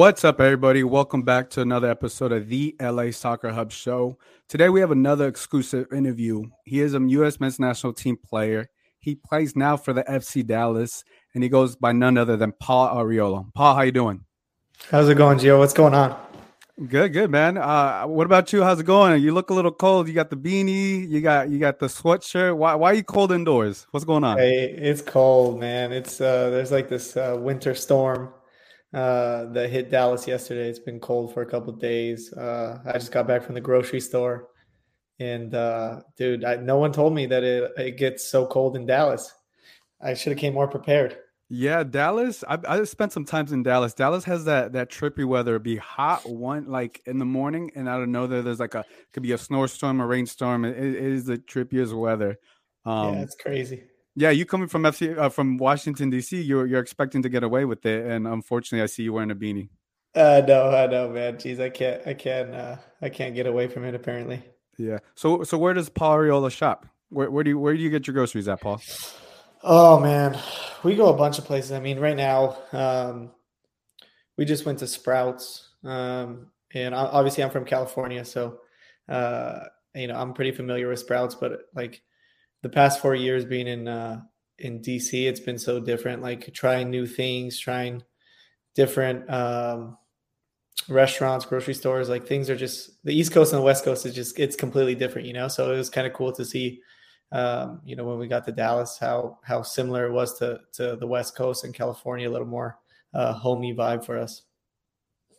What's up, everybody? Welcome back to another episode of the LA Soccer Hub Show. Today, we have another exclusive interview. He is a U.S. men's national team player. He plays now for the FC Dallas, and he goes by none other than Paul Arriola. Paul, how you doing? How's it going, Gio? What's going on? Good, good, man. Uh, what about you? How's it going? You look a little cold. You got the beanie. You got you got the sweatshirt. Why why are you cold indoors? What's going on? Hey, it's cold, man. It's uh, there's like this uh, winter storm uh, that hit Dallas yesterday. It's been cold for a couple of days. Uh, I just got back from the grocery store, and uh, dude, I, no one told me that it it gets so cold in Dallas. I should have came more prepared. Yeah, Dallas. I I spent some times in Dallas. Dallas has that that trippy weather. It'd be hot one like in the morning, and out of nowhere there's like a could be a snowstorm, a rainstorm. It, it is the trippiest weather. Um, yeah, it's crazy. Yeah, you coming from FC uh, from Washington D.C. You're you're expecting to get away with it, and unfortunately, I see you wearing a beanie. I know, I know, man. Jeez, I can't, I can't, uh, I can't get away from it. Apparently. Yeah. So so where does Paul Arriola shop? Where where do you where do you get your groceries at, Paul? Oh man, we go a bunch of places. I mean, right now, um, we just went to Sprouts, um, and obviously, I'm from California, so uh, you know I'm pretty familiar with Sprouts. But like the past four years being in uh, in DC, it's been so different. Like trying new things, trying different um, restaurants, grocery stores. Like things are just the East Coast and the West Coast is just it's completely different, you know. So it was kind of cool to see um, you know, when we got to Dallas, how how similar it was to to the West Coast and California, a little more uh, homey vibe for us.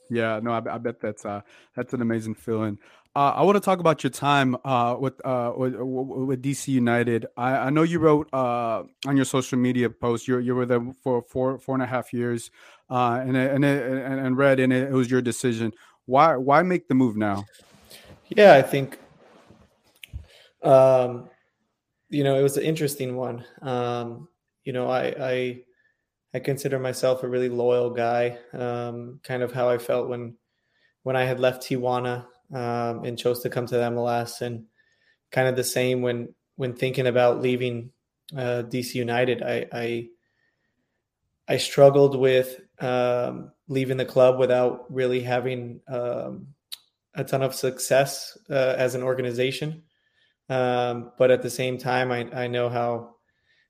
Yeah, no, I, I bet that's uh that's an amazing feeling. Uh, I want to talk about your time uh, with, uh, with with DC United. I, I know you wrote uh, on your social media post you you were there for four four and a half years, uh, and and and and read and it, it was your decision. Why why make the move now? Yeah, I think, um, you know, it was an interesting one. Um, you know, I I I consider myself a really loyal guy. Um, kind of how I felt when when I had left Tijuana um, and chose to come to the MLS, and kind of the same when when thinking about leaving uh, DC United. I I, I struggled with um, leaving the club without really having um, a ton of success uh, as an organization. Um, but at the same time, I, I know how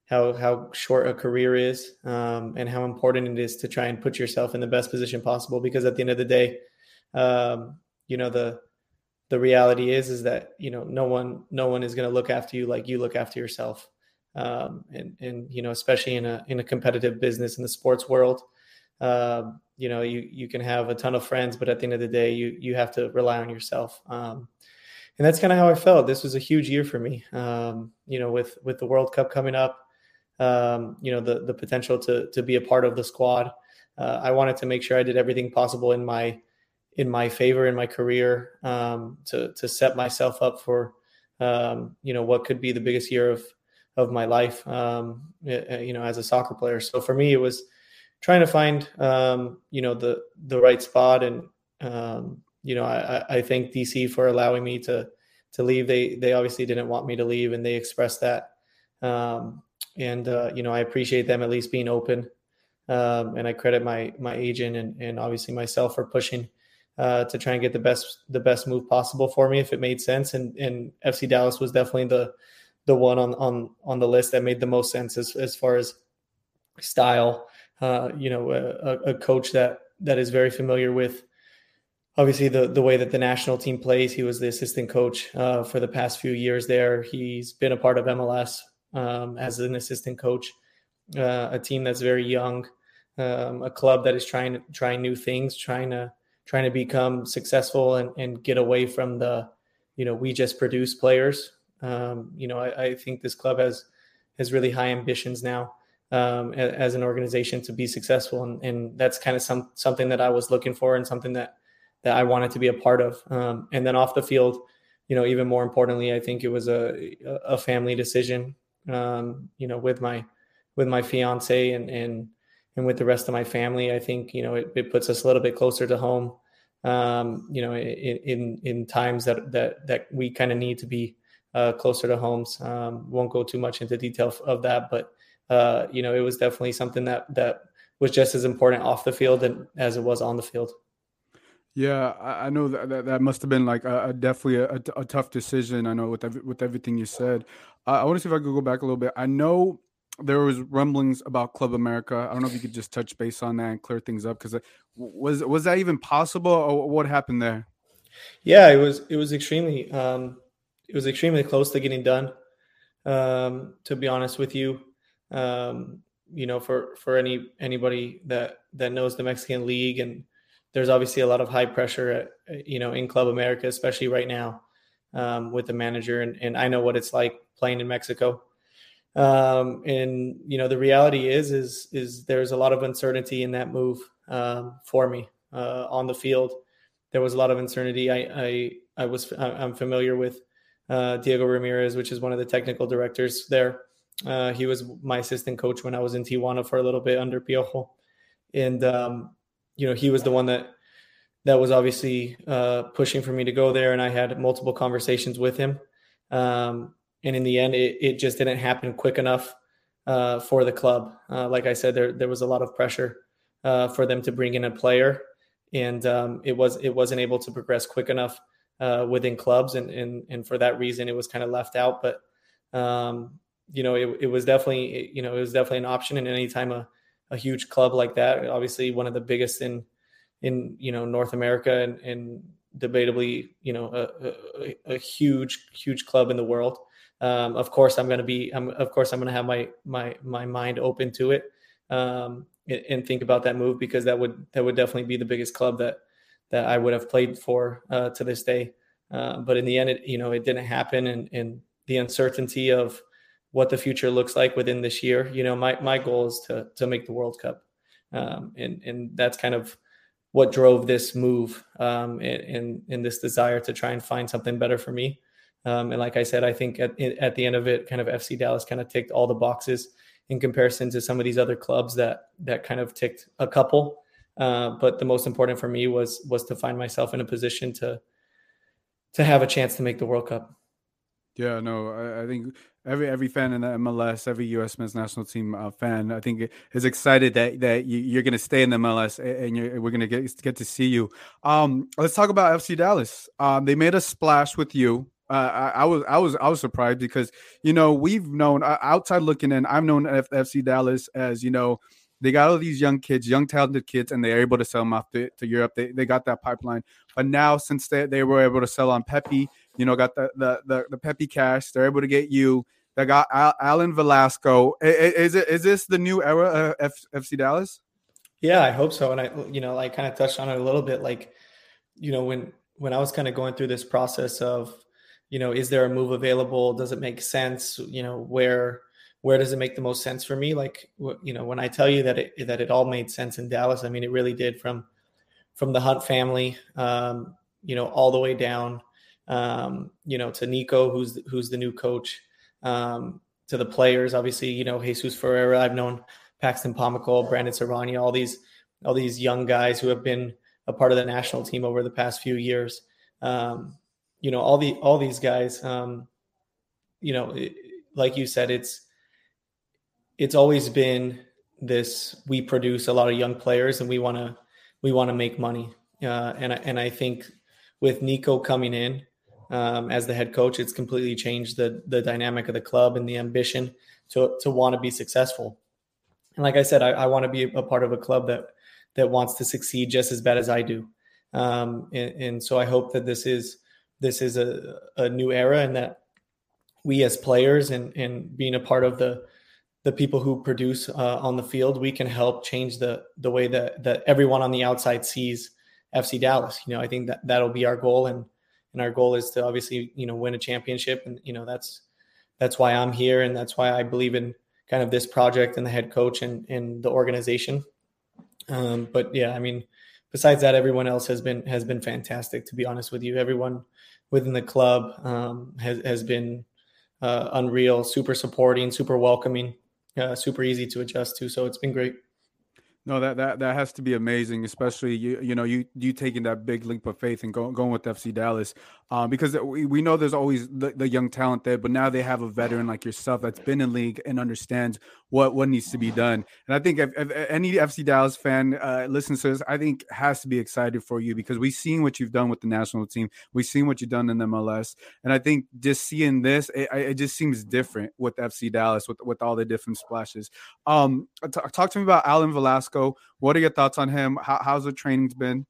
how how short a career is um, and how important it is to try and put yourself in the best position possible. Because at the end of the day, um, you know the the reality is is that you know no one no one is going to look after you like you look after yourself. Um, and and you know especially in a in a competitive business in the sports world, um, you know you you can have a ton of friends, but at the end of the day, you you have to rely on yourself. Um, and that's kind of how I felt. This was a huge year for me. Um, you know, with with the World Cup coming up, um, you know, the the potential to to be a part of the squad. Uh, I wanted to make sure I did everything possible in my in my favor in my career um, to to set myself up for um, you know what could be the biggest year of of my life. Um, you know, as a soccer player. So for me, it was trying to find um, you know the the right spot and um, you know, I, I thank DC for allowing me to to leave. They they obviously didn't want me to leave, and they expressed that. Um, and uh, you know, I appreciate them at least being open. And I credit my my agent and, and obviously myself for pushing uh, to try and get the best the best move possible for me if it made sense. And and FC Dallas was definitely the the one on on on the list that made the most sense as as far as style. Uh, you know, a, a coach that that is very familiar with obviously the the way that the national team plays. He was the assistant coach uh, for the past few years there. He's been a part of MLS um, as an assistant coach. Uh, a team that's very young, um, a club that is trying to trying new things, trying to trying to become successful and, and get away from the, you know, we just produce players. Um, you know, I, I, think this club has has really high ambitions now um, as, an organization to be successful, and, and that's kind of some something that I was looking for and something that that I wanted to be a part of. Um, and then off the field, you know, even more importantly, I think it was a a family decision. Um, you know, with my with my fiance and and and with the rest of my family, I think you know it, it puts us a little bit closer to home. Um, you know, in in, in times that that that we kind of need to be uh, closer to homes. Um, won't go too much into detail of that, but uh, you know, it was definitely something that that was just as important off the field and, as it was on the field. Yeah, I, know that, that, that must have been like a, a definitely a, a, tough decision. I know with with everything you said. I want to see if I could go back a little bit. I know there was rumblings about Club America. I don't know if you could just touch base on that and clear things up because was was that even possible or what happened there? Yeah, it was it was extremely um, it was extremely close to getting done. Um, to be honest with you, um, you know, for for any anybody that that knows the Mexican League, and there's obviously a lot of high pressure, at, you know, in Club America, especially right now um, with the manager, and and I know what it's like playing in Mexico. Um, and you know, the reality is, is, is there's a lot of uncertainty in that move um, for me uh, on the field. There was a lot of uncertainty. I, I, I was, I'm familiar with uh, Diego Ramirez, which is one of the technical directors there. Uh, he was my assistant coach when I was in Tijuana for a little bit under Piojo, and um, you know, he was the one that that was obviously uh, pushing for me to go there, and I had multiple conversations with him. Um, and in the end, it, it just didn't happen quick enough uh, for the club. Uh, like I said, there there was a lot of pressure uh, for them to bring in a player, and um, it was it wasn't able to progress quick enough uh, within clubs, and and and for that reason, it was kind of left out. But um, you know, it, it was definitely you know it was definitely an option. And anytime a a huge club like that, obviously one of the biggest in in you know North America and, and debatably you know a, a, a huge huge club in the world um, of course I'm going to be I'm, of course I'm going to have my my my mind open to it um, and, and, think about that move because that would that would definitely be the biggest club that that I would have played for uh, to this day. Uh, but in the end, it you know it didn't happen, and and the uncertainty of what the future looks like within this year. You know, my my goal is to to make the World Cup, um, and and that's kind of what drove this move um, and, and, and this desire to try and find something better for me. Um, and like I said, I think at, at the end of it, kind of FC Dallas kind of ticked all the boxes in comparison to some of these other clubs that that kind of ticked a couple. Uh, but the most important for me was was to find myself in a position to to have a chance to make the World Cup. Yeah, no, I, I think every every fan in the MLS, every U.S. men's national team uh, fan, I think is excited that that you, are going to stay in the MLS and we're going to get get to see you. Um, let's talk about FC Dallas. Um, they made a splash with you I, I, was I was I was surprised because you know we've known uh, outside looking in. I've known F- FC Dallas as you know they got all these young kids, young talented kids, and they're able to sell them off to, to Europe. They, they got that pipeline. But now since they, they were able to sell on Pepi, you know, got the the the, the Pepi cash, they're able to get you. They got Al- Alan Velasco. Is, is it is this the new era of F- FC Dallas? Yeah, I hope so. And I you know I kind of touched on it a little bit. Like you know when when I was kind of going through this process of you know is there a move available? Does it make sense? You know where where does it make the most sense for me? Like you know when i tell you that it that it all made sense in dallas i mean it really did from from the hunt family um, you know all the way down um, you know to nico who's who's the new coach um, to the players. Obviously you know jesus ferreira i've known paxton pomykal brandon servania all these all these young guys who have been a part of the national team over the past few years. Um, you know all the all these guys um you know it, like you said it's it's always been this we produce a lot of young players and we want to we want to make money. Uh, and I, and I think with Nico coming in um, as the head coach it's completely changed the the dynamic of the club and the ambition to to want to be successful. And like I said I, I want to be a part of a club that that wants to succeed just as bad as I do. Um, and, and so I hope that this is this is a, a new era and that we as players and, and being a part of the the people who produce uh, on the field, we can help change the the way that that everyone on the outside sees FC Dallas. You know, I think that that'll be our goal, and and our goal is to obviously you know win a championship, and you know that's that's why I'm here, and that's why I believe in kind of this project and the head coach and and the organization. Um, but yeah, I mean, besides that, everyone else has been has been fantastic. To be honest with you, everyone within the club um, has has been uh, unreal, super supporting, super welcoming, uh, super easy to adjust to. So it's been great. No, that that that has to be amazing, especially you you know you you taking that big leap of faith and going going with FC Dallas, um, because we, we know there's always the, the young talent there, but now they have a veteran like yourself that's been in league and understands what what needs to be done. And I think if, if any FC Dallas fan uh, listens to this, I think has to be excited for you because we've seen what you've done with the national team, we've seen what you've done in MLS, and I think just seeing this, it, it just seems different with FC Dallas with with all the different splashes. Um, t- talk to me about Alan Velasco. What are your thoughts on him? How, how's the training's been?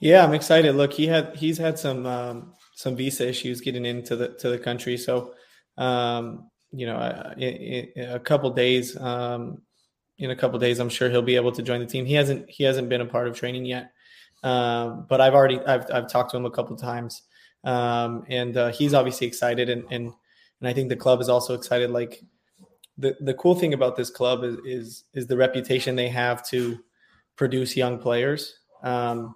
Yeah, I'm excited. Look, he had he's had some um, some visa issues getting into the to the country, so um, you know, in, in a couple days, um, in a couple days, I'm sure he'll be able to join the team. He hasn't he hasn't been a part of training yet, um, but I've already I've I've talked to him a couple times, um, and uh, he's obviously excited, and and and I think the club is also excited. Like the the cool thing about this club is is is the reputation they have to produce young players, um,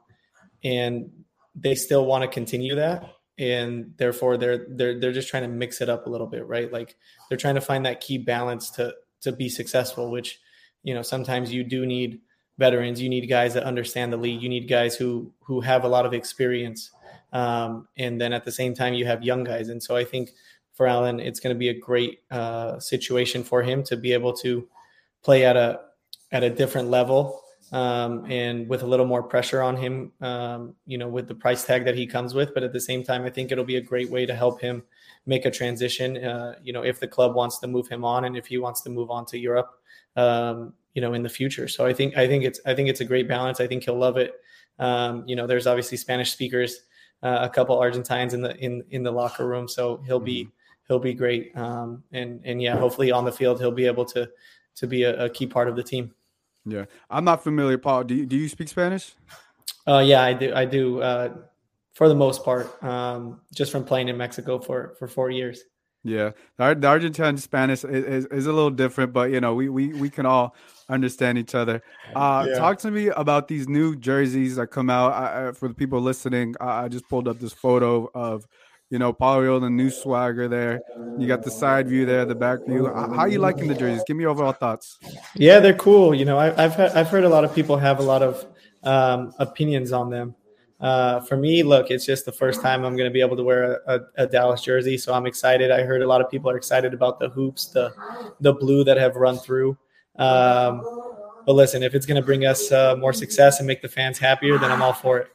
and they still want to continue that, and therefore they're they're they're just trying to mix it up a little bit, right? Like they're trying to find that key balance to to be successful, which you know sometimes you do need veterans, you need guys that understand the league, you need guys who who have a lot of experience, um, and then at the same time you have young guys, and so I think for Alan, it's going to be a great uh, situation for him to be able to play at a at a different level um, and with a little more pressure on him, um, you know, with the price tag that he comes with. But at the same time, I think it'll be a great way to help him make a transition. Uh, you know, if the club wants to move him on and if he wants to move on to Europe, um, you know, in the future. So I think I think it's I think it's a great balance. I think he'll love it. Um, you know, there's obviously Spanish speakers, uh, a couple Argentines in the in in the locker room, so he'll be mm-hmm he'll be great. Um, and and yeah, hopefully on the field he'll be able to to be a, a key part of the team. Yeah, I'm not familiar, Paul. Do you, do you speak Spanish? Uh, yeah, I do. I do. Uh, for the most part, um, just from playing in Mexico for for four years. Yeah, the, the Argentine Spanish is, is, is, a little different, but you know, we we we can all understand each other. Uh, yeah. Talk to me about these new jerseys that come out. I, for the people listening, I, I just pulled up this photo of you know, Polio, the new swagger there. You got the side view there, the back view. How are you liking the jerseys? Give me overall thoughts. Yeah, they're cool. You know, I, have heard, I've heard a lot of people have a lot of um, opinions on them. Uh, for me, look, it's just the first time I'm going to be able to wear a, a, a, Dallas jersey, so I'm excited. I heard a lot of people are excited about the hoops, the the blue that have run through. Um, but listen, if it's going to bring us uh, more success and make the fans happier, then I'm all for it.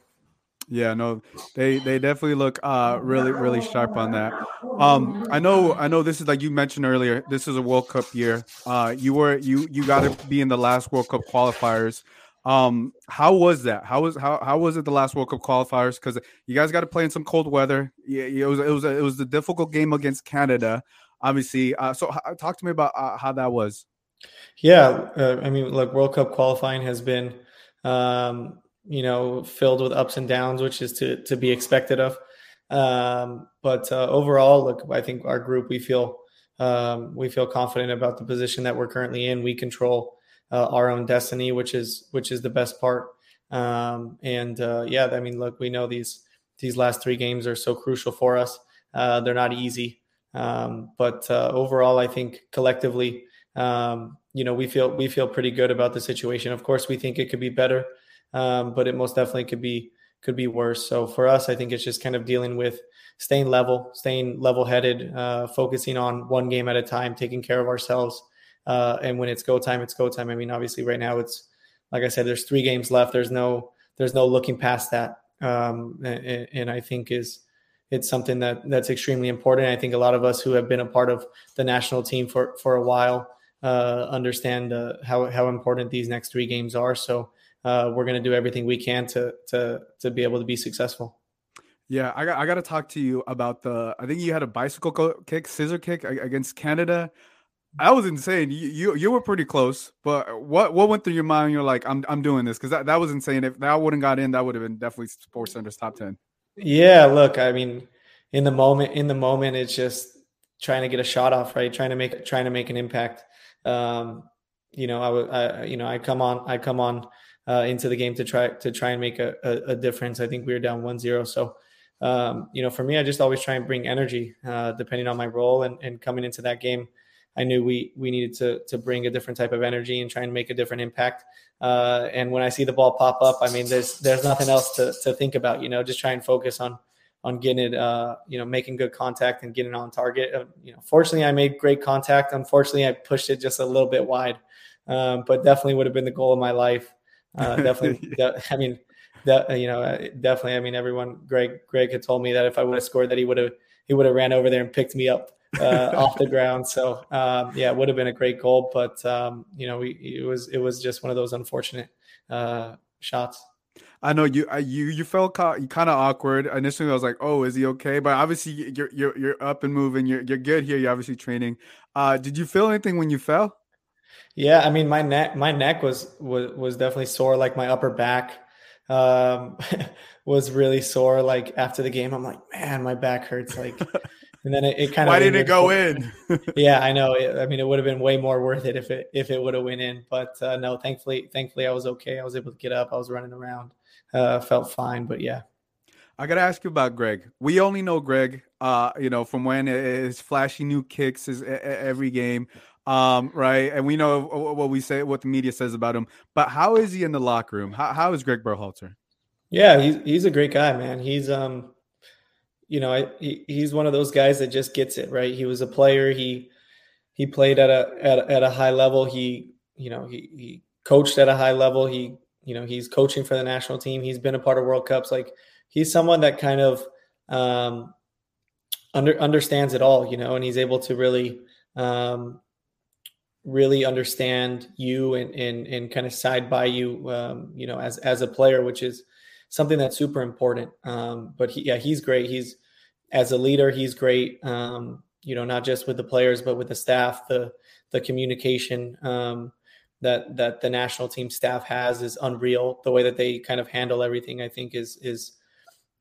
Yeah, no, they they definitely look uh really really sharp on that. Um, I know I know this is like you mentioned earlier. This is a World Cup year. Uh, you were you you got to be in the last World Cup qualifiers. Um, how was that? How was how how was it the last World Cup qualifiers? Because you guys got to play in some cold weather. Yeah, it was it was a, it was a difficult game against Canada, obviously. Uh, so talk to me about uh, how that was. Yeah, uh, I mean, like World Cup qualifying has been um, you know, filled with ups and downs, which is to to be expected of. Um, but uh, overall, look, I think our group we feel um, we feel confident about the position that we're currently in. We control uh, our own destiny, which is which is the best part. Um, and uh, yeah, I mean, look, we know these these last three games are so crucial for us. Uh, they're not easy, um, but uh, overall, I think collectively, um, you know, we feel we feel pretty good about the situation. Of course, we think it could be better um, but it most definitely could be could be worse. So for us, I think it's just kind of dealing with staying level, staying level headed, uh, focusing on one game at a time, taking care of ourselves. Uh, and when it's go time, it's go time. I mean, obviously, right now it's like I said, there's three games left. There's no there's no looking past that. Um, and, and I think is it's something that that's extremely important. I think a lot of us who have been a part of the national team for for a while uh, understand uh, how how important these next three games are. So uh, we're going to do everything we can to to to be able to be successful. Yeah, I got I got to talk to you about the. I think you had a bicycle kick, scissor kick against Canada. that was insane. You, you, you were pretty close, but what what went through your mind? You're like, I'm I'm doing this because that, that was insane. If that wouldn't got in, that would have been definitely SportsCenter's top ten. Yeah, look, I mean, in the moment, in the moment, it's just trying to get a shot off, right? Trying to make trying to make an impact. Um, you know, I would, I, you know, I come on, I come on uh, into the game to try to try and make a, a, a difference. I think we were down 1-0. so um, you know, for me, I just always try and bring energy, uh, depending on my role. And, and coming into that game, I knew we we needed to to bring a different type of energy and try and make a different impact. Uh, and when I see the ball pop up, I mean, there's there's nothing else to to think about. You know, just try and focus on on getting it, uh, you know, making good contact and getting on target. Uh, you know, fortunately, I made great contact. Unfortunately, I pushed it just a little bit wide, um, but definitely would have been the goal of my life. Uh, definitely, yeah. I mean, that you know, uh, definitely. I mean, everyone. Greg, Greg had told me that if I would have scored, that he would have he would have ran over there and picked me up uh, off the ground. So um, yeah, it would have been a great goal, but um, you know, we, it was it was just one of those unfortunate uh, shots. I know you you you felt kind of awkward initially. I was like, "Oh, is he okay?" But obviously, you're you're you're up and moving. You're you're good here. You're obviously training. Uh, did you feel anything when you fell? Yeah, I mean, my neck my neck was was was definitely sore. Like my upper back um, was really sore. Like after the game, I'm like, man, my back hurts. Like, and then it, it kind of why did it go in? yeah, I know. I mean, it would have been way more worth it if it if it would have went in. But uh, no, thankfully, thankfully, I was okay. I was able to get up. I was running around. Uh, felt fine. But yeah. I gotta ask you about Greg. We only know Greg, uh, you know, from when his flashy new kicks is every game, um, right? And we know what we say, what the media says about him. But how is he in the locker room? How, how is Greg Berhalter? Yeah, he's he's a great guy, man. He's um, you know, I, he, he's one of those guys that just gets it right. He was a player. He he played at a at, a, at a high level. He you know he he coached at a high level. He you know he's coaching for the national team. He's been a part of World Cups. Like he's someone that kind of um, under understands it all. You know, and he's able to really um, really understand you and and and kind of side by you. Um, you know, as as a player, which is something that's super important. Um, but he, yeah, he's great. He's as a leader, he's great. Um, you know, not just with the players, but with the staff, the the communication um, that that the national team staff has is unreal. The way that they kind of handle everything, I think, is is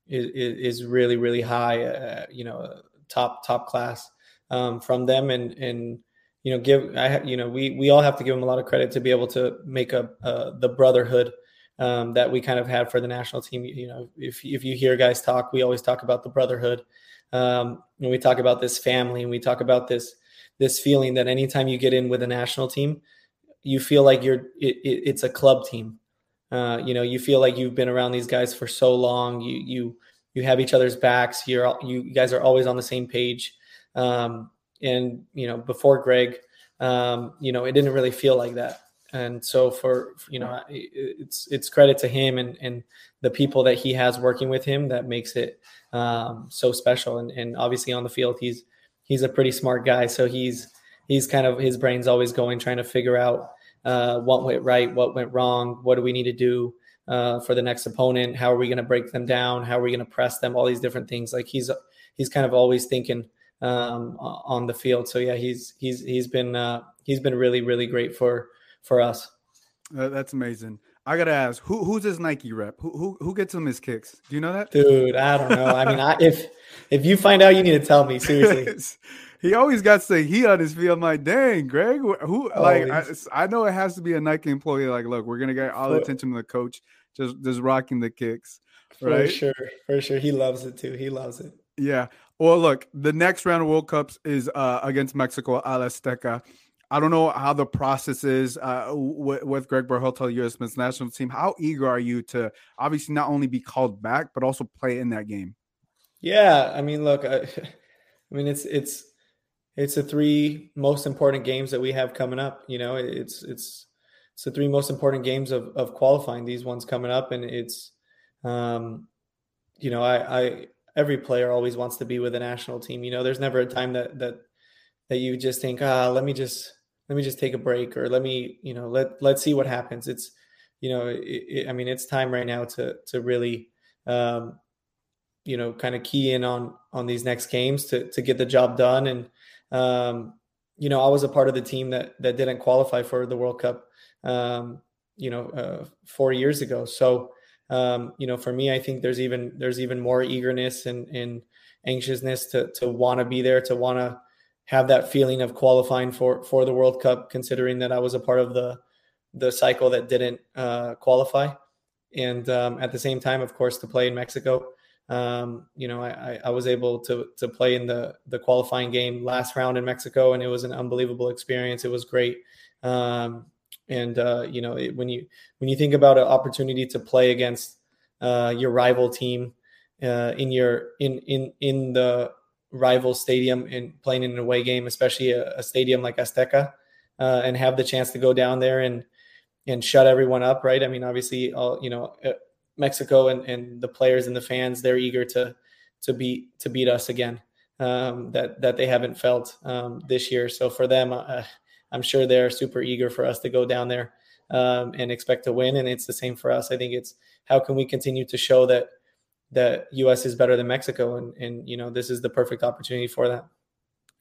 is, is really really high. Uh, you know, top top class um, from them, and and you know, give I you know we we all have to give them a lot of credit to be able to make a uh, the brotherhood um, that we kind of had for the national team. You know, if if you hear guys talk, we always talk about the brotherhood. Um, and we talk about this family, and we talk about this this feeling that anytime you get in with a national team, you feel like you're it, it, it's a club team. Uh, you know, you feel like you've been around these guys for so long. You you you have each other's backs. You're you guys are always on the same page. Um, and you know, before Greg, um, you know, it didn't really feel like that. And so for you know it's it's credit to him and and the people that he has working with him that makes it um, so special. And, and obviously on the field he's he's a pretty smart guy. So he's he's kind of his brain's always going trying to figure out uh, what went right what went wrong what do we need to do uh, for the next opponent? How are we going to break them down? How are we going to press them? All these different things. Like he's he's kind of always thinking um, on the field so yeah he's he's he's been uh, he's been really really great for for us. Uh, that's amazing. I gotta ask, who who's his Nike rep? Who who who gets him his kicks? Do you know that, dude? I don't know. I mean, I, if if you find out, you need to tell me seriously. he always got to say he on his feet. I'm like, dang, Greg, who oh, like I, I, know it has to be a Nike employee. Like, look, we're gonna get all the attention to the coach, just just rocking the kicks. Right? For sure, for sure. He loves it too. He loves it. Yeah. Well, look, the next round of World Cups is uh, against Mexico, Al Azteca. I don't know how the process is uh, with, with Greg Berhalter, U.S. men's national team. How eager are you to obviously not only be called back but also play in that game? Yeah, I mean, look, I, I mean, it's it's it's the three most important games that we have coming up. You know, it's it's it's the three most important games of of qualifying. These ones coming up, and it's, um, you know, I I every player always wants to be with a national team. You know, there's never a time that that that you just think, ah, let me just let me just take a break or let me you know let let's see what happens it's you know it, it, i mean it's time right now to to really um you know kind of key in on on these next games to to get the job done and um you know, I was a part of the team that that didn't qualify for the World Cup, um, you know, uh, four years ago. So, um, you know, for me, I think there's even there's even more eagerness and, and anxiousness to to want to be there, to want to have that feeling of qualifying for for the World Cup, considering that I was a part of the the cycle that didn't uh, qualify, and um, at the same time, of course, to play in Mexico. Um, you know, I, I was able to to play in the the qualifying game last round in Mexico, and it was an unbelievable experience. It was great, um, and uh, you know, it, when you when you think about an opportunity to play against uh, your rival team uh, in your in in in the rival stadium and playing in an away game, especially a, a stadium like Azteca, uh, and have the chance to go down there and and shut everyone up, right? I mean, obviously, all you know, uh, Mexico and, and the players and the fans they're eager to to beat to beat us again um, that that they haven't felt um, this year. So for them, uh, I'm sure they're super eager for us to go down there um, and expect to win. And it's the same for us. I think it's how can we continue to show that that U.S. is better than Mexico, and and you know this is the perfect opportunity for that.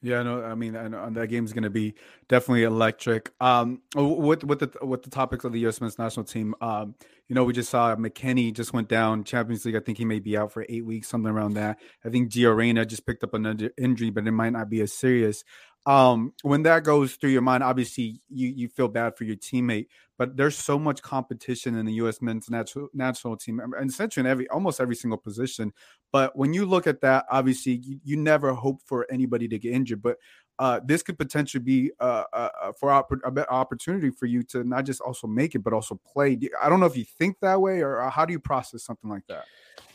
Yeah, no, I mean, and, and that game is going to be definitely electric. Um, with with the with the topics of the U.S. men's national team, um, you know, we just saw McKennie just went down Champions League. I think he may be out for eight weeks, something around that. I think Gio Reyna just picked up another injury, but it might not be as serious. Um, when that goes through your mind, obviously you you feel bad for your teammate, but there's so much competition in the U.S. men's national national team, and essentially in every almost every single position. But when you look at that, obviously you, you never hope for anybody to get injured, but uh, this could potentially be uh, uh, uh for a better opportunity for you to not just also make it, but also play. I don't know if you think that way, or how do you process something like that?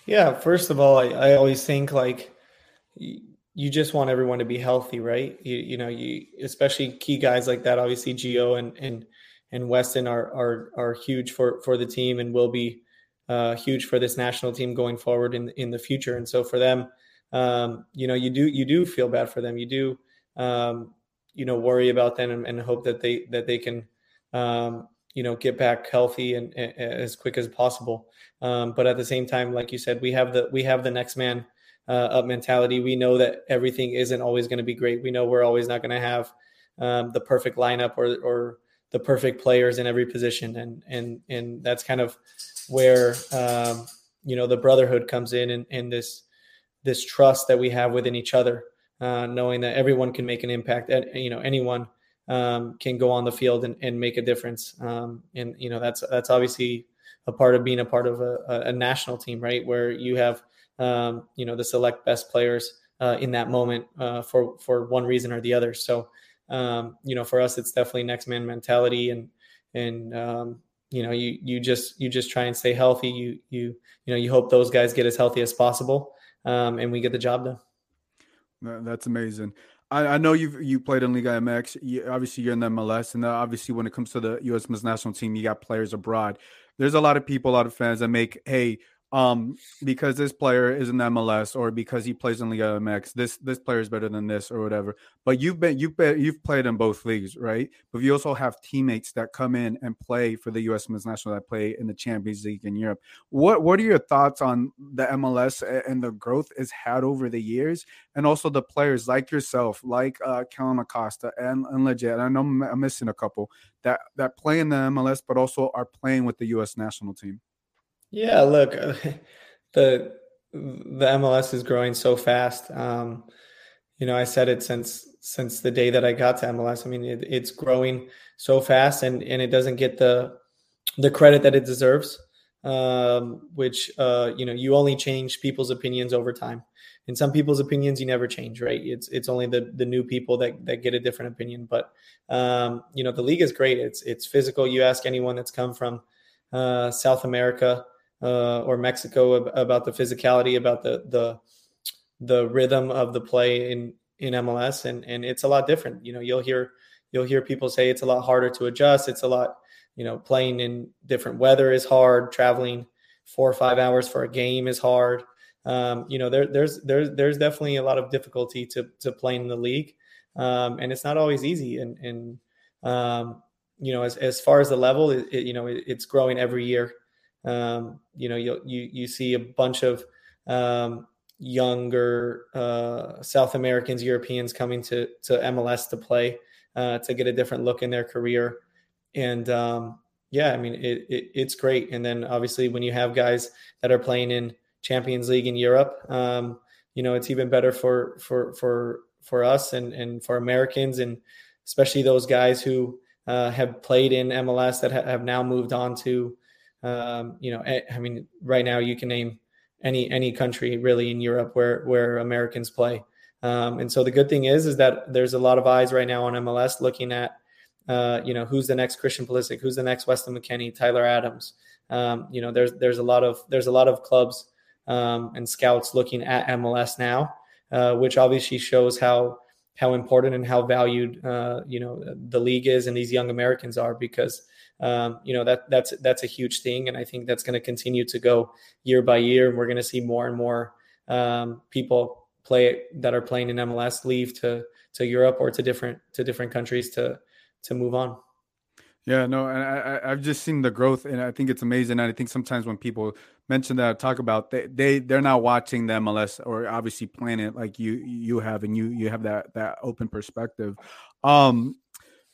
Yeah, first of all, I, I always think like you just want everyone to be healthy, right? You, you know, you especially key guys like that. Obviously, Gio and and and Weston are are are huge for for the team and will be uh, huge for this national team going forward in in the future. And so for them, um, you know, you do you do feel bad for them. You do um, you know worry about them and, and, hope that they that they can um, you know get back healthy and, and as quick as possible. Um, but at the same time, like you said, we have the we have the next man uh, up mentality. We know that everything isn't always going to be great. We know we're always not going to have um, the perfect lineup or or the perfect players in every position, and and and that's kind of where um, you know the brotherhood comes in and, and this this trust that we have within each other, uh, knowing that everyone can make an impact. And you know anyone um, can go on the field and, and make a difference. Um, and you know that's that's obviously a part of being a part of a, a national team, right? Where you have um, you know the select best players uh, in that moment uh, for for one reason or the other. So um, you know for us it's definitely next man mentality and and um, you know you you just you just try and stay healthy. You you you know you hope those guys get as healthy as possible um, and we get the job done. That's amazing. I, know you've you played in Liga MX. You, obviously, you're in the MLS, and obviously, when it comes to the U.S. men's national team, you got players abroad. There's a lot of people, a lot of fans that make, hey, um, because this player is an MLS or because he plays in Liga MX, this this player is better than this or whatever. But you've been you've been you've played in both leagues, right? But you also have teammates that come in and play for the U.S. Men's National that play in the Champions League in Europe. What what are your thoughts on the MLS and the growth it's had over the years, and also the players like yourself, like uh, Kellyn Acosta and and Lletget. I know I'm missing a couple that that play in the MLS, but also are playing with the U.S. national team. Yeah, look, the the MLS is growing so fast. Um, you know, I said it since since the day that I got to MLS. I mean, it, it's growing so fast, and and it doesn't get the the credit that it deserves. Um, which uh, you know, you only change people's opinions over time. In some people's opinions, you never change, right? It's it's only the the new people that that get a different opinion. But um, you know, the league is great. It's it's physical. You ask anyone that's come from uh, South America uh, or Mexico about the physicality, about the the the rhythm of the play in in MLS, and and it's a lot different. You know, you'll hear you'll hear people say it's a lot harder to adjust. It's a lot, you know, playing in different weather is hard. Traveling four or five hours for a game is hard. Um, you know, there, there's there's there's definitely a lot of difficulty to to playing in the league, um, and it's not always easy. And and um, you know, as as far as the level, it, it, you know, it, it's growing every year. Um, you know, you you you see a bunch of um, younger uh, South Americans, Europeans coming to to MLS to play. uh, to get a different look in their career. And um, yeah, I mean, it, it, it's great. And then obviously, when you have guys that are playing in Champions League in Europe, um, you know, it's even better for for for for us and and for Americans, and especially those guys who uh, have played in MLS that ha- have now moved on to, um, you know, I mean, right now you can name any any country really in Europe where where Americans play. Um, and so the good thing is is that there's a lot of eyes right now on MLS looking at uh, you know who's the next Christian Pulisic, who's the next Weston McKennie, Tyler Adams. Um, you know there's there's a lot of there's a lot of clubs um, and scouts looking at MLS now, uh, which obviously shows how how important and how valued uh, you know the league is and these young Americans are because um, you know that that's that's a huge thing and I think that's going to continue to go year by year and we're going to see more and more um, people play that are playing in MLS leave to to Europe or to different to different countries to to move on. Yeah, no, and I, I, have just seen the growth, and I think it's amazing. And I think sometimes when people mention that, talk about they they they're not watching the MLS or obviously playing it like you you have, and you you have that that open perspective. Um,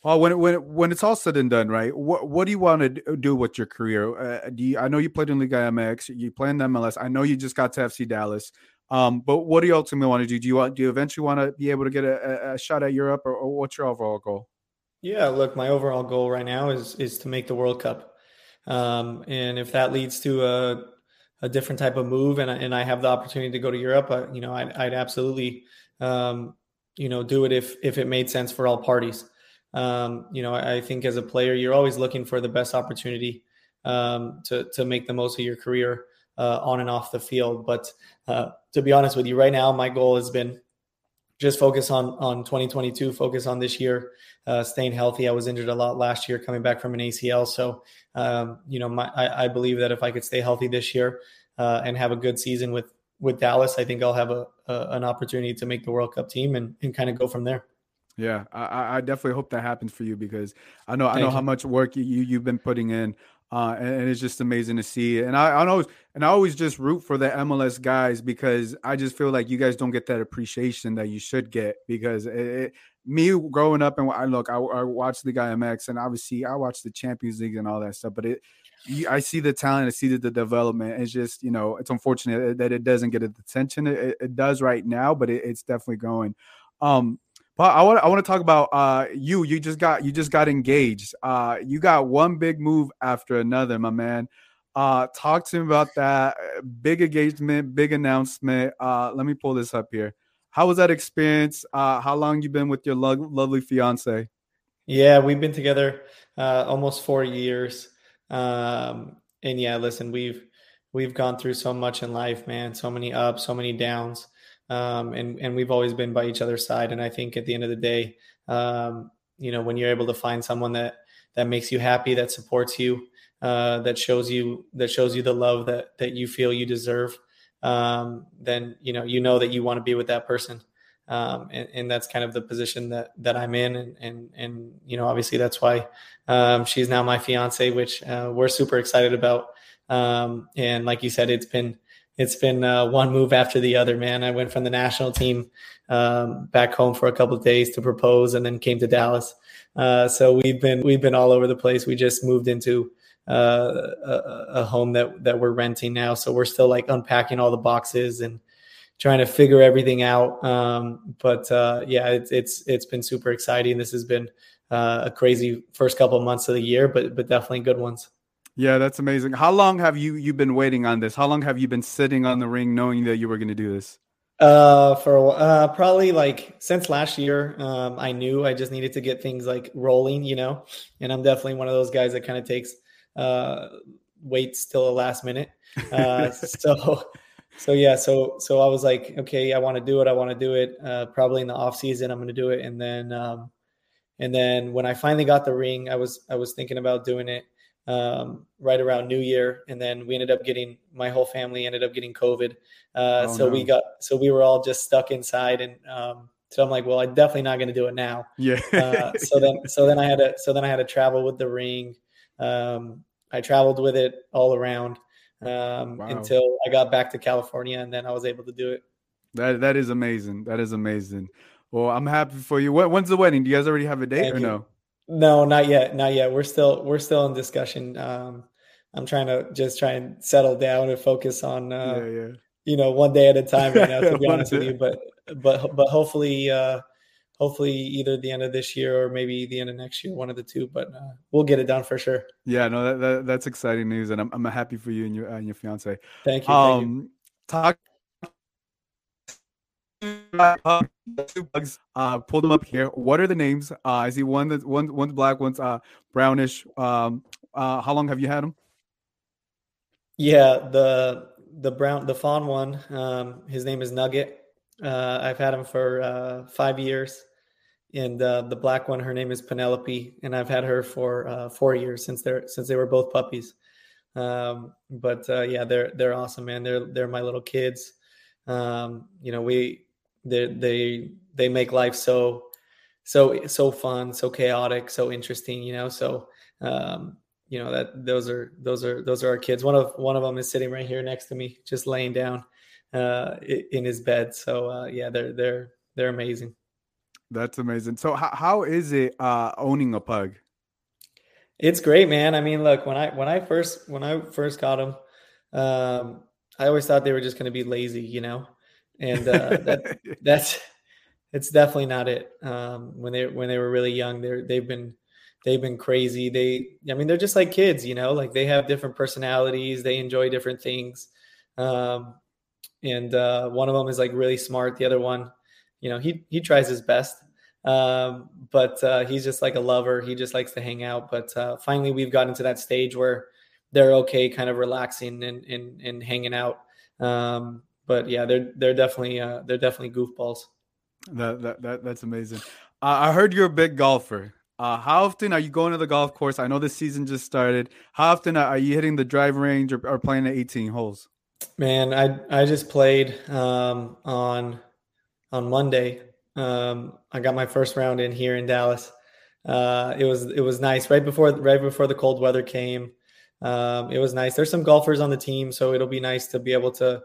Paul, when when when it's all said and done, right? What what do you want to do with your career? Uh, do you, I know you played in Liga MX, you played in MLS. I know you just got to FC Dallas. Um, but what do you ultimately want to do? Do you want do you eventually want to be able to get a, a shot at Europe, or, or what's your overall goal? Yeah, look, my overall goal right now is is to make the World Cup, um, and if that leads to a a different type of move, and I, and I have the opportunity to go to Europe, I, you know, I'd, I'd absolutely, um, you know, do it if if it made sense for all parties. Um, you know, I, I, think as a player, you're always looking for the best opportunity um, to to make the most of your career uh, on and off the field. But uh, to be honest with you, right now, my goal has been just focus on on 2022 focus on this year uh, staying healthy. I was injured a lot last year coming back from an acl so um, you know my, I, I, believe that if i could stay healthy this year uh, and have a good season with with dallas i think i'll have a, a an opportunity to make the world cup team and, and kind of go from there yeah, I, I, definitely hope that happens for you because I know Thank I know you. how much work you, you you've been putting in uh, and, and, it's just amazing to see. And I, I always and I always just root for the MLS guys because I just feel like you guys don't get that appreciation that you should get. Because it, it, me growing up and I look, I, I watched Liga MX and obviously I watched the Champions League and all that stuff. But it, I see the talent, I see the, the development. It's just you know, it's unfortunate that it doesn't get the attention it, it does right now, but it's definitely going. Um, but I want I want to talk about uh you. You just got you just got engaged. Uh, you got one big move after another, my man. Uh, talk to me about that big engagement, big announcement. Uh, let me pull this up here. How was that experience? Uh, how long you been with your lo- lovely fiance? Yeah, we've been together uh, almost four years. Um, and yeah, listen, we've we've gone through so much in life, man. So many ups, so many downs um, and and we've always been by each other's side. And I think at the end of the day, um, you know, when you're able to find someone that that makes you happy, that supports you, uh, that shows you that shows you the love that that you feel you deserve, um, then you know you know that you want to be with that person. Um, and, and, that's kind of the position that that I'm in, and and and you know obviously that's why um, she's now my fiance, which uh, we're super excited about. Um, and like you said, it's been it's been uh, one move after the other, man. I went from the national team um, back home for a couple of days to propose, and then came to Dallas. Uh, so we've been we've been all over the place. We just moved into uh, a, a, home that that we're renting now, so we're still like unpacking all the boxes and trying to figure everything out. Um, but uh, yeah, it's it's it's been super exciting. This has been uh, a crazy first couple months of the year, but but definitely good ones. Yeah, that's amazing. How long have you you been waiting on this? How long have you been sitting on the ring knowing that you were going to do this? Uh, for uh, probably like since last year, um, I knew I just needed to get things like rolling, you know, and I'm definitely one of those guys that kind of takes uh waits till the last minute. Uh, so, so yeah, so so I was like, okay, I want to do it. I want to do it. Uh, probably in the off season, I'm going to do it, and then um, and then when I finally got the ring, I was I was thinking about doing it um, right around New Year, and then we ended up getting my whole family ended up getting COVID. Uh, oh, so no. we got so we were all just stuck inside, and um, so I'm like, well, I'm definitely not going to do it now. Yeah. uh, so then so then I had to so then I had to travel with the ring. Um, I traveled with it all around um, wow. until I got back to California, and then I was able to do it. That that is amazing. That is amazing. Well, I'm happy for you. When's the wedding? Do you guys already have a date Thank or you. no? No, not yet. Not yet. We're still we're still in discussion. Um, I'm trying to just try and settle down and focus on uh, yeah, yeah. you know one day at a time right now. To be honest with you, but but but hopefully uh, hopefully either the end of this year or maybe the end of next year, one of the two. But uh, we'll get it done for sure. Yeah, no, that, that, that's exciting news, and I'm I'm happy for you and your and your fiance. Thank you. Um, thank you. talk two pugs. Uh, pulled them up here. What are the names? Uh, I see one that one one's black, one's uh brownish. Um, uh, how long have you had them? Yeah, the the brown the fawn one. Um, his name is Nugget. Uh, I've had him for uh, five years, and uh, the black one, her name is Penelope, and I've had her for uh, four years since they're since they were both puppies. Um, but uh, yeah, they're they're awesome, man. They're they're my little kids. Um, you know, we they they they make life so so so fun, so chaotic, so interesting. You know, so um, you know that those are those are those are our kids. One of one of them is sitting right here next to me, just laying down uh, in his bed. So uh, yeah, they're they're they're amazing. That's amazing. So how, how is it uh, owning a pug? It's great, man. I mean, look when I when I first when I first got them, um, I always thought they were just going to be lazy, you know and uh, that, that's it's definitely not it. Um, when they when they were really young, they're they've been they've been crazy. They I mean they're just like kids, you know, like they have different personalities. They enjoy different things. Um, and uh, one of them is like really smart. The other one, you know, he he tries his best. Um, but uh, he's just like a lover. He just likes to hang out. But uh, finally, we've gotten to that stage where they're okay, kind of relaxing and and, and hanging out. Um, but yeah, they're they're definitely uh, they're definitely goofballs. That that, that that's amazing. Uh, I heard you're a big golfer. Uh, how often are you going to the golf course? I know the season just started. How often are you hitting the drive range or, or playing the 18 holes? Man, I I just played um, on on Monday. Um, I got my first round in here in Dallas. Uh, it was it was nice right before right before the cold weather came. Um, it was nice. There's some golfers on the team, so it'll be nice to be able to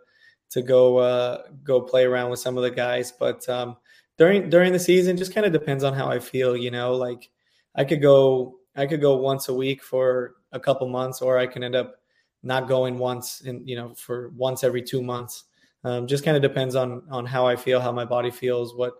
to go uh, go play around with some of the guys. But um, during during the season, just kind of depends on how I feel. You know, like I could go I could go once a week for a couple months, or I can end up not going once in you know for once every two months. Um, just kind of depends on on how I feel, how my body feels, what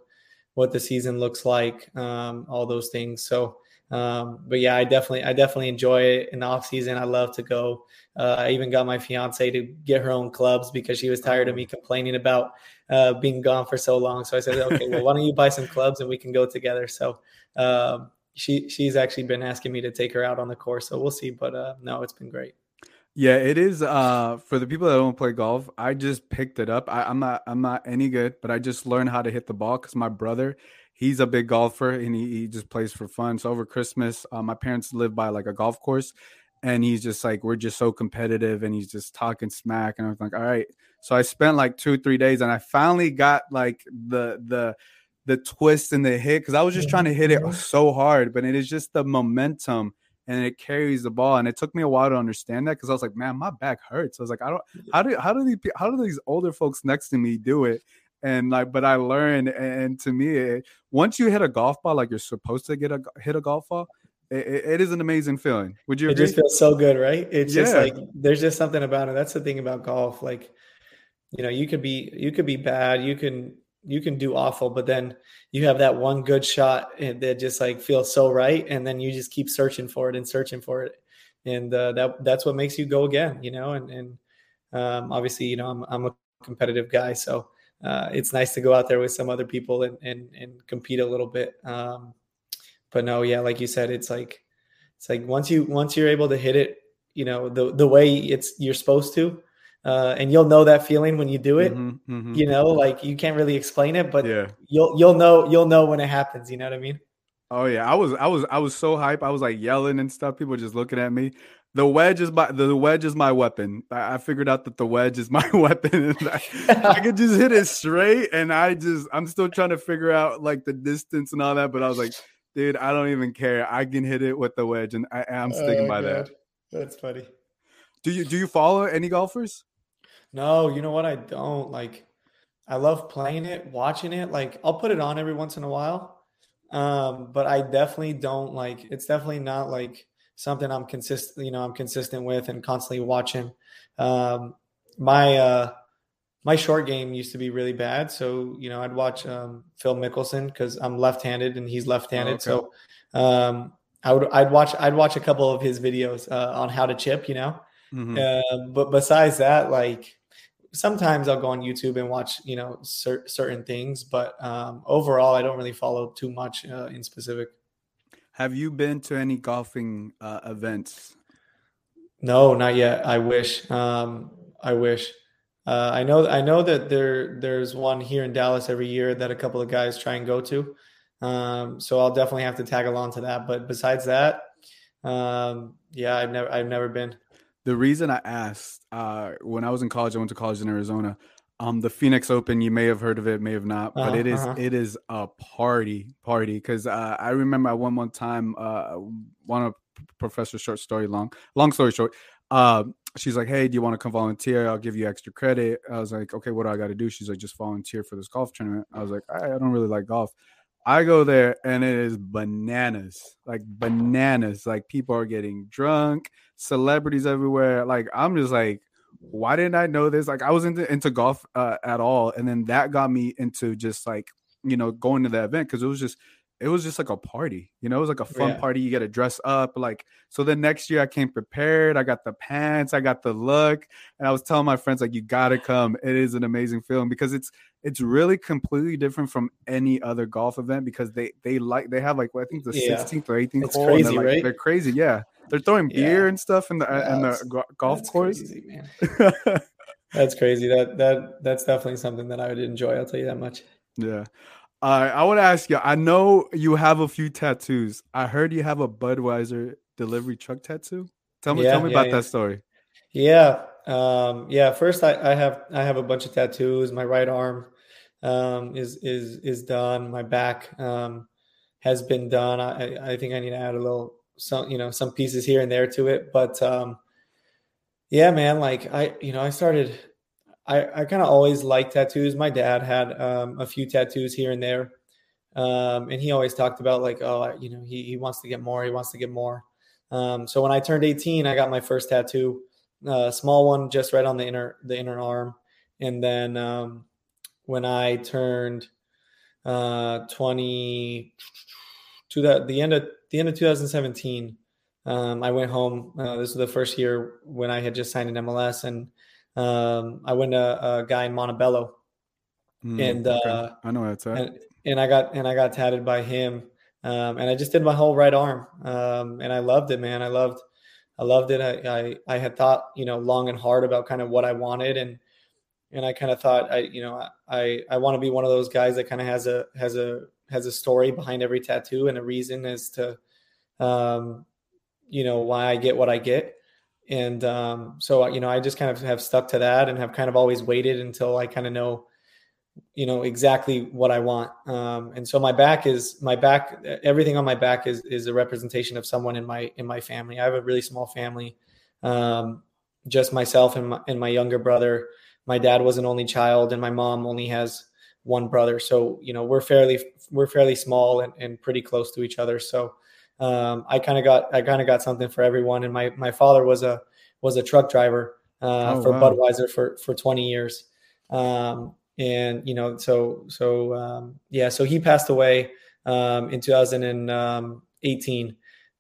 what the season looks like, um, all those things. So um, but yeah, I definitely, I definitely enjoy it in the off season. I love to go. Uh, I even got my fiance to get her own clubs because she was tired of me complaining about uh, being gone for so long. So I said, okay, well, why don't you buy some clubs and we can go together? So um, she she's actually been asking me to take her out on the course. So we'll see. But uh, no, it's been great. Yeah, it is. Uh, for the people that don't play golf, I just picked it up. I, I'm not, I'm not any good, but I just learned how to hit the ball because my brother he's a big golfer and he, he just plays for fun. So over Christmas, uh, my parents live by like a golf course, and he's just like we're just so competitive, and he's just talking smack, and I was like, all right. So I spent like two three days, and I finally got like the the the twist and the hit because I was just trying to hit it mm-hmm. so hard, but it is just the momentum and it carries the ball. And it took me a while to understand that because I was like, man, my back hurts. I was like, I don't how do how do these how do these older folks next to me do it? And like but i learned and to me it, once you hit a golf ball like you're supposed to get a hit a golf ball it, it is an amazing feeling. Would you it just feels so good right? It's yeah. just like there's just something about it. That's the thing about golf like you know you could be you could be bad you can you can do awful but then you have that one good shot that just like feels so right and then you just keep searching for it and searching for it and uh, that that's what makes you go again you know and and um, obviously you know I'm, I'm a competitive guy so uh, it's nice to go out there with some other people and and, and compete a little bit. Um, but no, yeah, like you said, it's like it's like once you once you're able to hit it, you know the the way it's you're supposed to, uh, and you'll know that feeling when you do it. Mm-hmm, mm-hmm. You know, like you can't really explain it, but yeah. you'll you'll know you'll know when it happens. You know what I mean? Oh yeah, I was I was I was so hype. I was like yelling and stuff. People just looking at me the wedge is my the wedge is my weapon. I, I figured out that the wedge is my weapon. I, I could just hit it straight, and I just I'm still trying to figure out like the distance and all that. But I was like, dude, I don't even care. I can hit it with the wedge, and I, am sticking oh, by God. that. That's funny. Do you do you follow any golfers? No, you know what? I don't like. I love playing it, watching it. Like I'll put it on every once in a while. Um, but I definitely don't like it's definitely not like something I'm consistent, you know, I'm consistent with and constantly watching. Um, my uh my short game used to be really bad. So, you know, I'd watch um, Phil Mickelson because I'm left-handed and he's left-handed. Oh, okay. So um, I would I'd watch I'd watch a couple of his videos uh, on how to chip, you know. Mm-hmm. Uh, but besides that, like sometimes I'll go on YouTube and watch, you know, cer- certain things. But um, overall, I don't really follow too much uh, in specific. Have you been to any golfing uh, events? No, not yet. I wish. Um, I wish. Uh, I know I know that there there's one here in Dallas every year that a couple of guys try and go to. Um, so I'll definitely have to tag along to that. But besides that, um, yeah, I've never I've never been. The reason I asked uh, when I was in college, I went to college in Arizona. Um, the Phoenix Open, you may have heard of it, may have not, but uh-huh, it is, uh-huh. it is a party party because uh, I remember went one time uh, one of Professor Short Story Long, long story short, uh, she's like, "Hey, do you want to come volunteer? I'll give you extra credit." I was like, "Okay, what do I got to do?" She's like, "Just volunteer for this golf tournament." I was like, "I, I don't really like golf." I go there and it is bananas, like bananas. Like people are getting drunk, celebrities everywhere. Like I'm just like, why didn't I know this? Like I was into into golf uh, at all, and then that got me into just like you know going to the event because it was just it was just like a party, you know, it was like a fun yeah. party. You get to dress up. Like, so the next year I came prepared. I got the pants, I got the look, and I was telling my friends, like, you gotta come. It is an amazing feeling because it's it's really completely different from any other golf event because they they like they have like well, I think the yeah. 16th or 18th it's hole. Crazy, they're, like, right? they're crazy, yeah. They're throwing beer yeah. and stuff in the yeah, in the golf course. Crazy, that's crazy. That that that's definitely something that I would enjoy. I'll tell you that much. Yeah. Uh, I want to ask you. I know you have a few tattoos. I heard you have a Budweiser delivery truck tattoo. Tell me, yeah, tell me yeah, about yeah. that story. Yeah, um, yeah. First, I, I, have I have a bunch of tattoos. My right arm um, is is is done. My back um, has been done. I, I think I need to add a little some you know some pieces here and there to it. But um, yeah, man. Like I you know I started I, I kind of always liked tattoos. My dad had um, a few tattoos here and there. Um, and he always talked about like, oh, you know, he, he wants to get more. He wants to get more. Um, so when I turned 18, I got my first tattoo, a uh, small one, just right on the inner, the inner arm. And then um, when I turned uh, 20 to that, the end of the end of 2017, um, I went home. Uh, this was the first year when I had just signed an MLS and um, I went to a guy in Montebello, mm, and okay. uh, I know that's at. And, and, I got and I got tatted by him, um, and I just did my whole right arm, um, and I loved it, man. I loved, I loved it. I, I I had thought you know long and hard about kind of what I wanted, and and I kind of thought I you know I I want to be one of those guys that kind of has a has a has a story behind every tattoo and a reason as to um you know why I get what I get. And um, so you know i just kind of have stuck to that and have kind of always waited until i kind of know you know exactly what i want. Um, and so my back is my back everything on my back is is a representation of someone in my in my family. I have a really small family um, just myself and my, and my younger brother. My dad was an only child and my mom only has one brother so you know we're fairly we're fairly small and, and pretty close to each other so um, I kind of got I kind of got something for everyone. And my my father was a was a truck driver uh, oh, for wow. Budweiser for for 20 years. Um, and you know, so so um, yeah, so he passed away um, in 2018,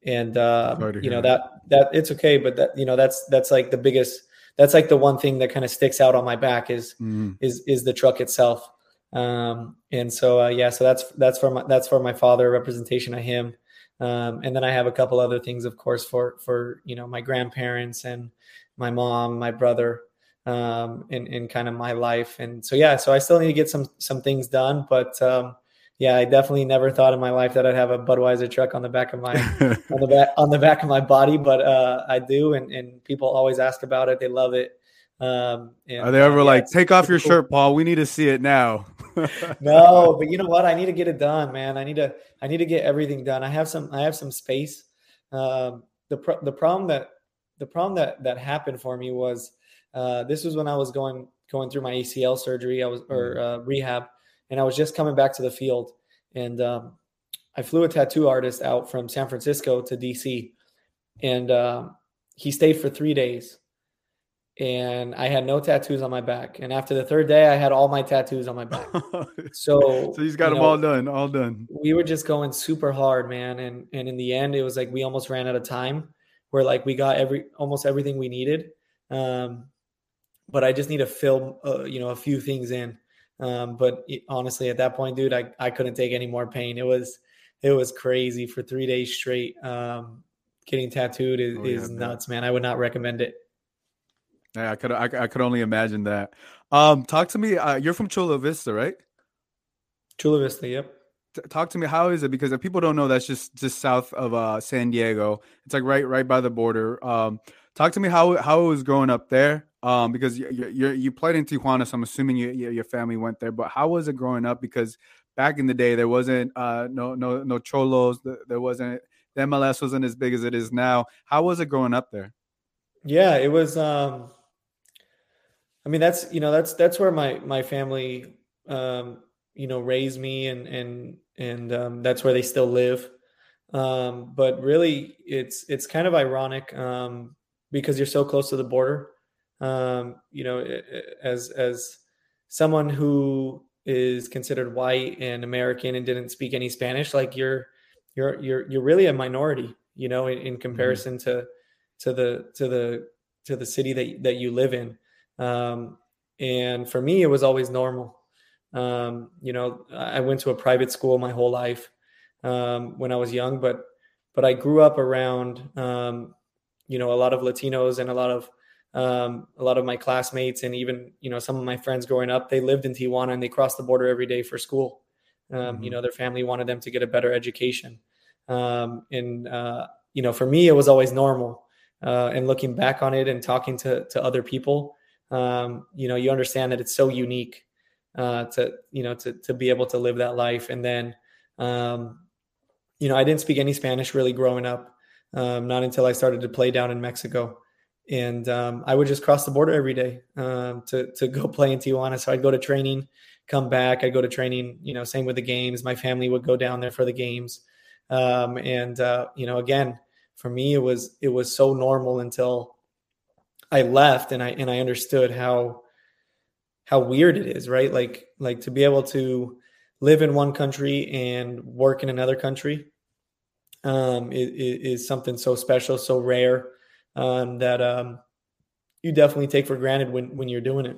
and uh, you know that that it's okay, but that you know that's that's like the biggest that's like the one thing that kind of sticks out on my back is mm. is is the truck itself. Um, and so uh, yeah, so that's that's for my that's for my father representation of him. Um, and then I have a couple other things, of course, for for you know my grandparents and my mom, my brother, um, in in kind of my life. And so yeah, so I still need to get some some things done, but um, yeah, I definitely never thought in my life that I'd have a Budweiser truck on the back of my on the back on the back of my body, but uh, I do, and and people always ask about it. They love it. Um, and, Are they ever uh, like, take off your cool. shirt, Paul? We need to see it now. no, but you know what? I need to get it done, man. I need to I need to get everything done. I have some I have some space. Um, the pro- the problem that the problem that that happened for me was Uh, this was when I was going going through my ACL surgery. I was or uh, rehab, and I was just coming back to the field, and um, I flew a tattoo artist out from San Francisco to DC, and um, he stayed for three days and I had no tattoos on my back. And after the third day, I had all my tattoos on my back. So, so he's got them know, all done, all done. We were just going super hard, man. And and in the end, it was like we almost ran out of time. Where like we got every almost everything we needed, um, but I just need to fill, uh, you know, a few things in. Um, but it, honestly, at that point, dude, I I couldn't take any more pain. It was it was crazy for three days straight. Um, getting tattooed is, oh, yeah, is nuts, man. I would not recommend it. Yeah, I could I, I could only imagine that. Um, talk to me. Uh, you're from Chula Vista, right? Chula Vista, yep. T- talk to me. How is it? Because if people don't know, that's just just south of uh, San Diego. It's like right right by the border. Um, talk to me how how it was growing up there. Um, because you you you played in Tijuana, so I'm assuming you, you, your family went there. But how was it growing up? Because back in the day, there wasn't uh no no no Xolos. There wasn't the MLS wasn't as big as it is now. How was it growing up there? Yeah, it was. Um, I mean, that's you know that's that's where my my family um, you know raised me, and and and um, that's where they still live. Um, but really, it's it's kind of ironic um, because you're so close to the border. Um, you know, as as someone who is considered white and American and didn't speak any Spanish, like you're you're you're you're really a minority. You know, in, in mm-hmm. comparison mm-hmm. to to the to the to the city that that you live in. Um, and for me, it was always normal. Um, you know, I went to a private school my whole life um, when I was young, but but I grew up around um, you know a lot of Latinos and a lot of um, a lot of my classmates and even you know some of my friends growing up. They lived in Tijuana and they crossed the border every day for school. Um, mm-hmm. You know, their family wanted them to get a better education, um, and uh, you know, for me, it was always normal. Uh, and looking back on it and talking to to other people, um, you know, you understand that it's so unique uh, to you know to to be able to live that life. And then, um, you know, I didn't speak any Spanish really growing up, um, not until I started to play down in Mexico. And um, I would just cross the border every day um, to to go play in Tijuana. So I'd go to training, come back. I'd go to training. You know, same with the games. My family would go down there for the games. Um, and uh, you know, again, for me, it was it was so normal until I left and I and I understood how how weird it is, right? Like like to be able to live in one country and work in another country um, is, is something so special, so rare um, that um, you definitely take for granted when when you're doing it.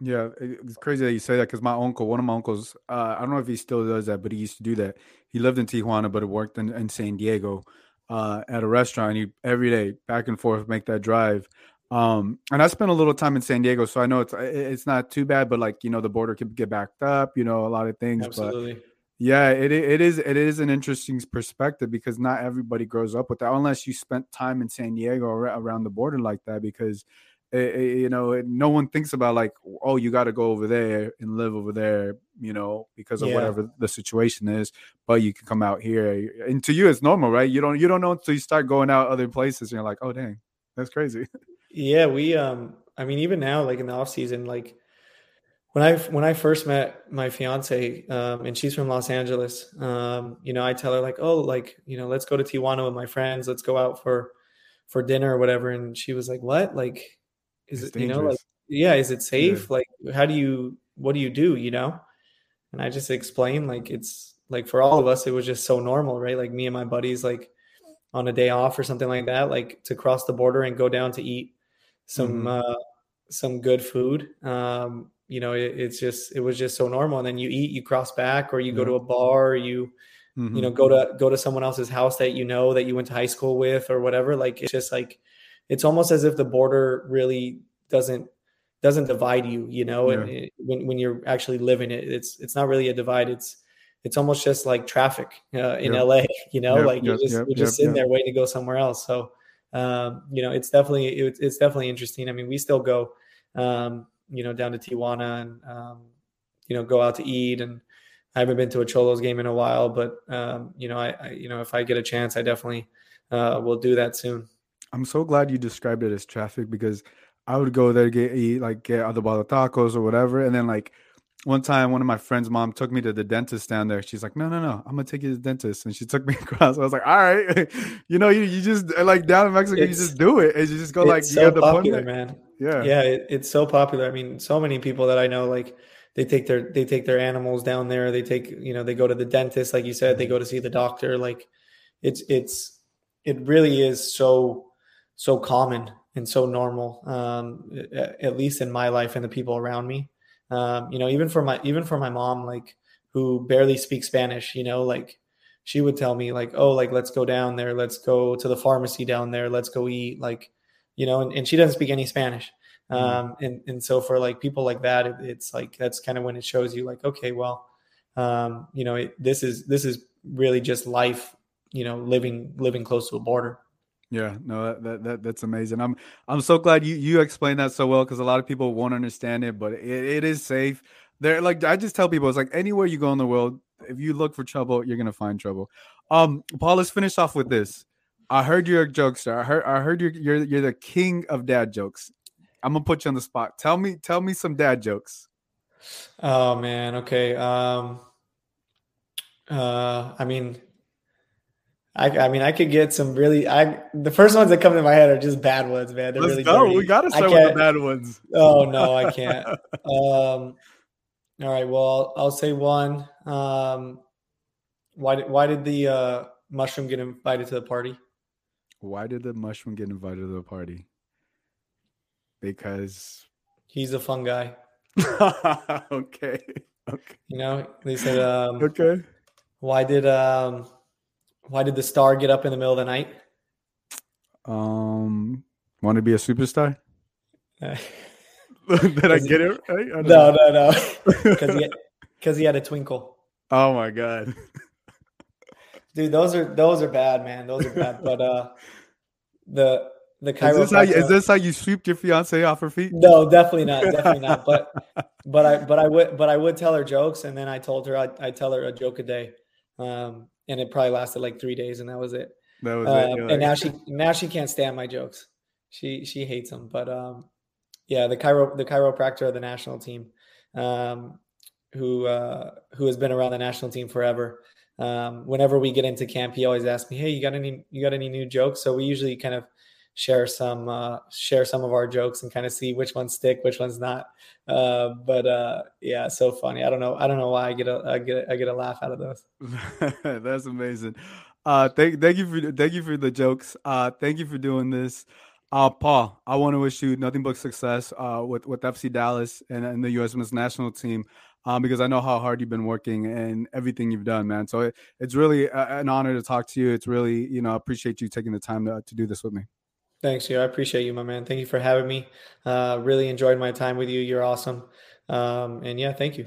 Yeah, it's crazy that you say that because my uncle, one of my uncles, uh, I don't know if he still does that, but he used to do that. He lived in Tijuana, but he worked in, in San Diego uh, at a restaurant. He every day back and forth make that drive. Um, and I spent a little time in San Diego, so I know it's it's not too bad, but like you know, the border can get backed up, you know, a lot of things. Absolutely. But yeah, it it is it is an interesting perspective because not everybody grows up with that unless you spent time in San Diego or around the border like that because it, eh, it, eh, you know no one thinks about like oh you got to go over there and live over there you know because of yeah. whatever the situation is but you can come out here and to you it's normal right you don't you don't know until you start going out other places and you're like oh dang that's crazy Yeah, we um I mean even now like in the off season like when I when I first met my fiance um and she's from Los Angeles um you know I tell her like oh like you know let's go to Tijuana with my friends. Let's go out for for dinner or whatever. And she was like what? Like is it's it dangerous. you know like yeah is it safe? Yeah. like how do you what do you do you know? And I just explained like it's like for all of us it was just so normal right? Like me and my buddies like on a day off or something like that like to cross the border and go down to eat some mm-hmm. uh, some good food. Um, you know, it, it's just it was just so normal. And then you eat, you cross back, or you go to a bar, or you mm-hmm. you know go to go to someone else's house that you know that you went to high school with, or whatever. Like it's just like it's almost as if the border really doesn't doesn't divide you. You know, yeah. and it, when when you're actually living it, it's it's not really a divide. It's it's almost just like traffic uh, in yep. LA, you know, yep, like you're just, yep, you're just sitting there waiting to go somewhere else. So, um, you know, it's definitely it, it's definitely interesting. I mean, we still go, um, you know, down to Tijuana and um, you know go out to eat. And I haven't been to a Xolos game in a while, but um, you know, I, I, you know if I get a chance, I definitely uh, will do that soon. I'm so glad you described it as traffic because I would go there get eat like get other bottle tacos or whatever, and then like one time one of my friends' mom took me to the dentist down there. She's like, "No, no, no, I'm gonna take you to the dentist," and she took me across. I was like, "All right, you know, you, you just like down in Mexico, it's, you just do it, and you just go like, so you the popular, man. Yeah, yeah, it, it's so popular. I mean, so many people that I know like they take their they take their animals down there. They take you know they go to the dentist, like you said, they go to see the doctor. Like it's it's it really is so so common and so normal, um, at least in my life and the people around me. Um, you know, even for my even for my mom, like who barely speaks Spanish, you know, like she would tell me like, oh, like let's go down there, let's go to the pharmacy down there, let's go eat, like, you know, and, and she doesn't speak any Spanish. Mm-hmm. Um, and and so for like people like that, it, it's like that's kind of when it shows you like, okay, well, um, you know, it, this is this is really just life, you know, living living close to a border. Yeah, no, that, that, that, that's amazing. I'm I'm so glad you you explained that so well because a lot of people won't understand it, but it, it is safe. There, like I just tell people, it's like anywhere you go in the world, if you look for trouble, you're gonna find trouble. Um, Paul, let's finish off with this. I heard you're a jokester. I heard I heard you're you're you're the king of dad jokes. I'm gonna put you on the spot. Tell me tell me some dad jokes. Oh man, okay. Um, uh, I mean I, I mean, I could get some really. I the first ones that come to my head are just bad ones, man. They're Let's really go. Dirty. We got to start with the bad ones. Oh no, I can't. um, all right. Well, I'll, I'll say one. Um, why did why did the uh, mushroom get invited to the party? Why did the mushroom get invited to the party? Because he's a fun guy. okay. Okay. You know, they said. Um, okay. Why did um why did the star get up in the middle of the night? Um, want to be a superstar? did I get it right? I no, know. no, no, Because he, because he had a twinkle. Oh my god, dude, those are those are bad, man. Those are bad. But uh, the the chiropractor. Is this, how you, is this how you sweep your fiance off her feet? No, definitely not. Definitely not. But but I but I would but I would tell her jokes, and then I told her I I tell her a joke a day. Um, and it probably lasted like three days, and that was it. That was uh, it. Um, and now she now she can't stand my jokes. She she hates them. But um, yeah, the chiro the chiropractor of the national team, um, who uh, who has been around the national team forever. Um, whenever we get into camp, he always asks me, "Hey, you got any you got any new jokes?" So we usually kind of share some uh, share some of our jokes and kind of see which ones stick, which ones not. Uh, but uh, yeah, so funny. I don't know. I don't know why I get a I get a, I get a laugh out of those. That's amazing. Uh, thank thank you for thank you for the jokes. Uh, thank you for doing this. Uh, Paul, I want to wish you nothing but success uh, with with FC Dallas and, and the U.S. Men's National Team. Um, because I know how hard you've been working and everything you've done, man. So it, it's really a, an honor to talk to you. It's really, you know, I appreciate you taking the time to, to do this with me. Thanks, you. I appreciate you, my man. Thank you for having me. Uh, really enjoyed my time with you. You're awesome. Um, and yeah, thank you.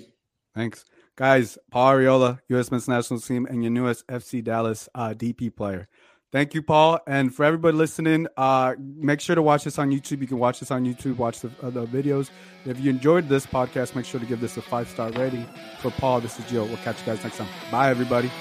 Thanks. Guys, Paul Arriola, U.S. men's national team, and your newest FC Dallas uh, DP player. Thank you, Paul. And for everybody listening, uh, make sure to watch this on YouTube. You can watch this on YouTube, watch the, uh, the videos. If you enjoyed this podcast, make sure to give this a five star rating. For Paul, this is Gio. We'll catch you guys next time. Bye, everybody.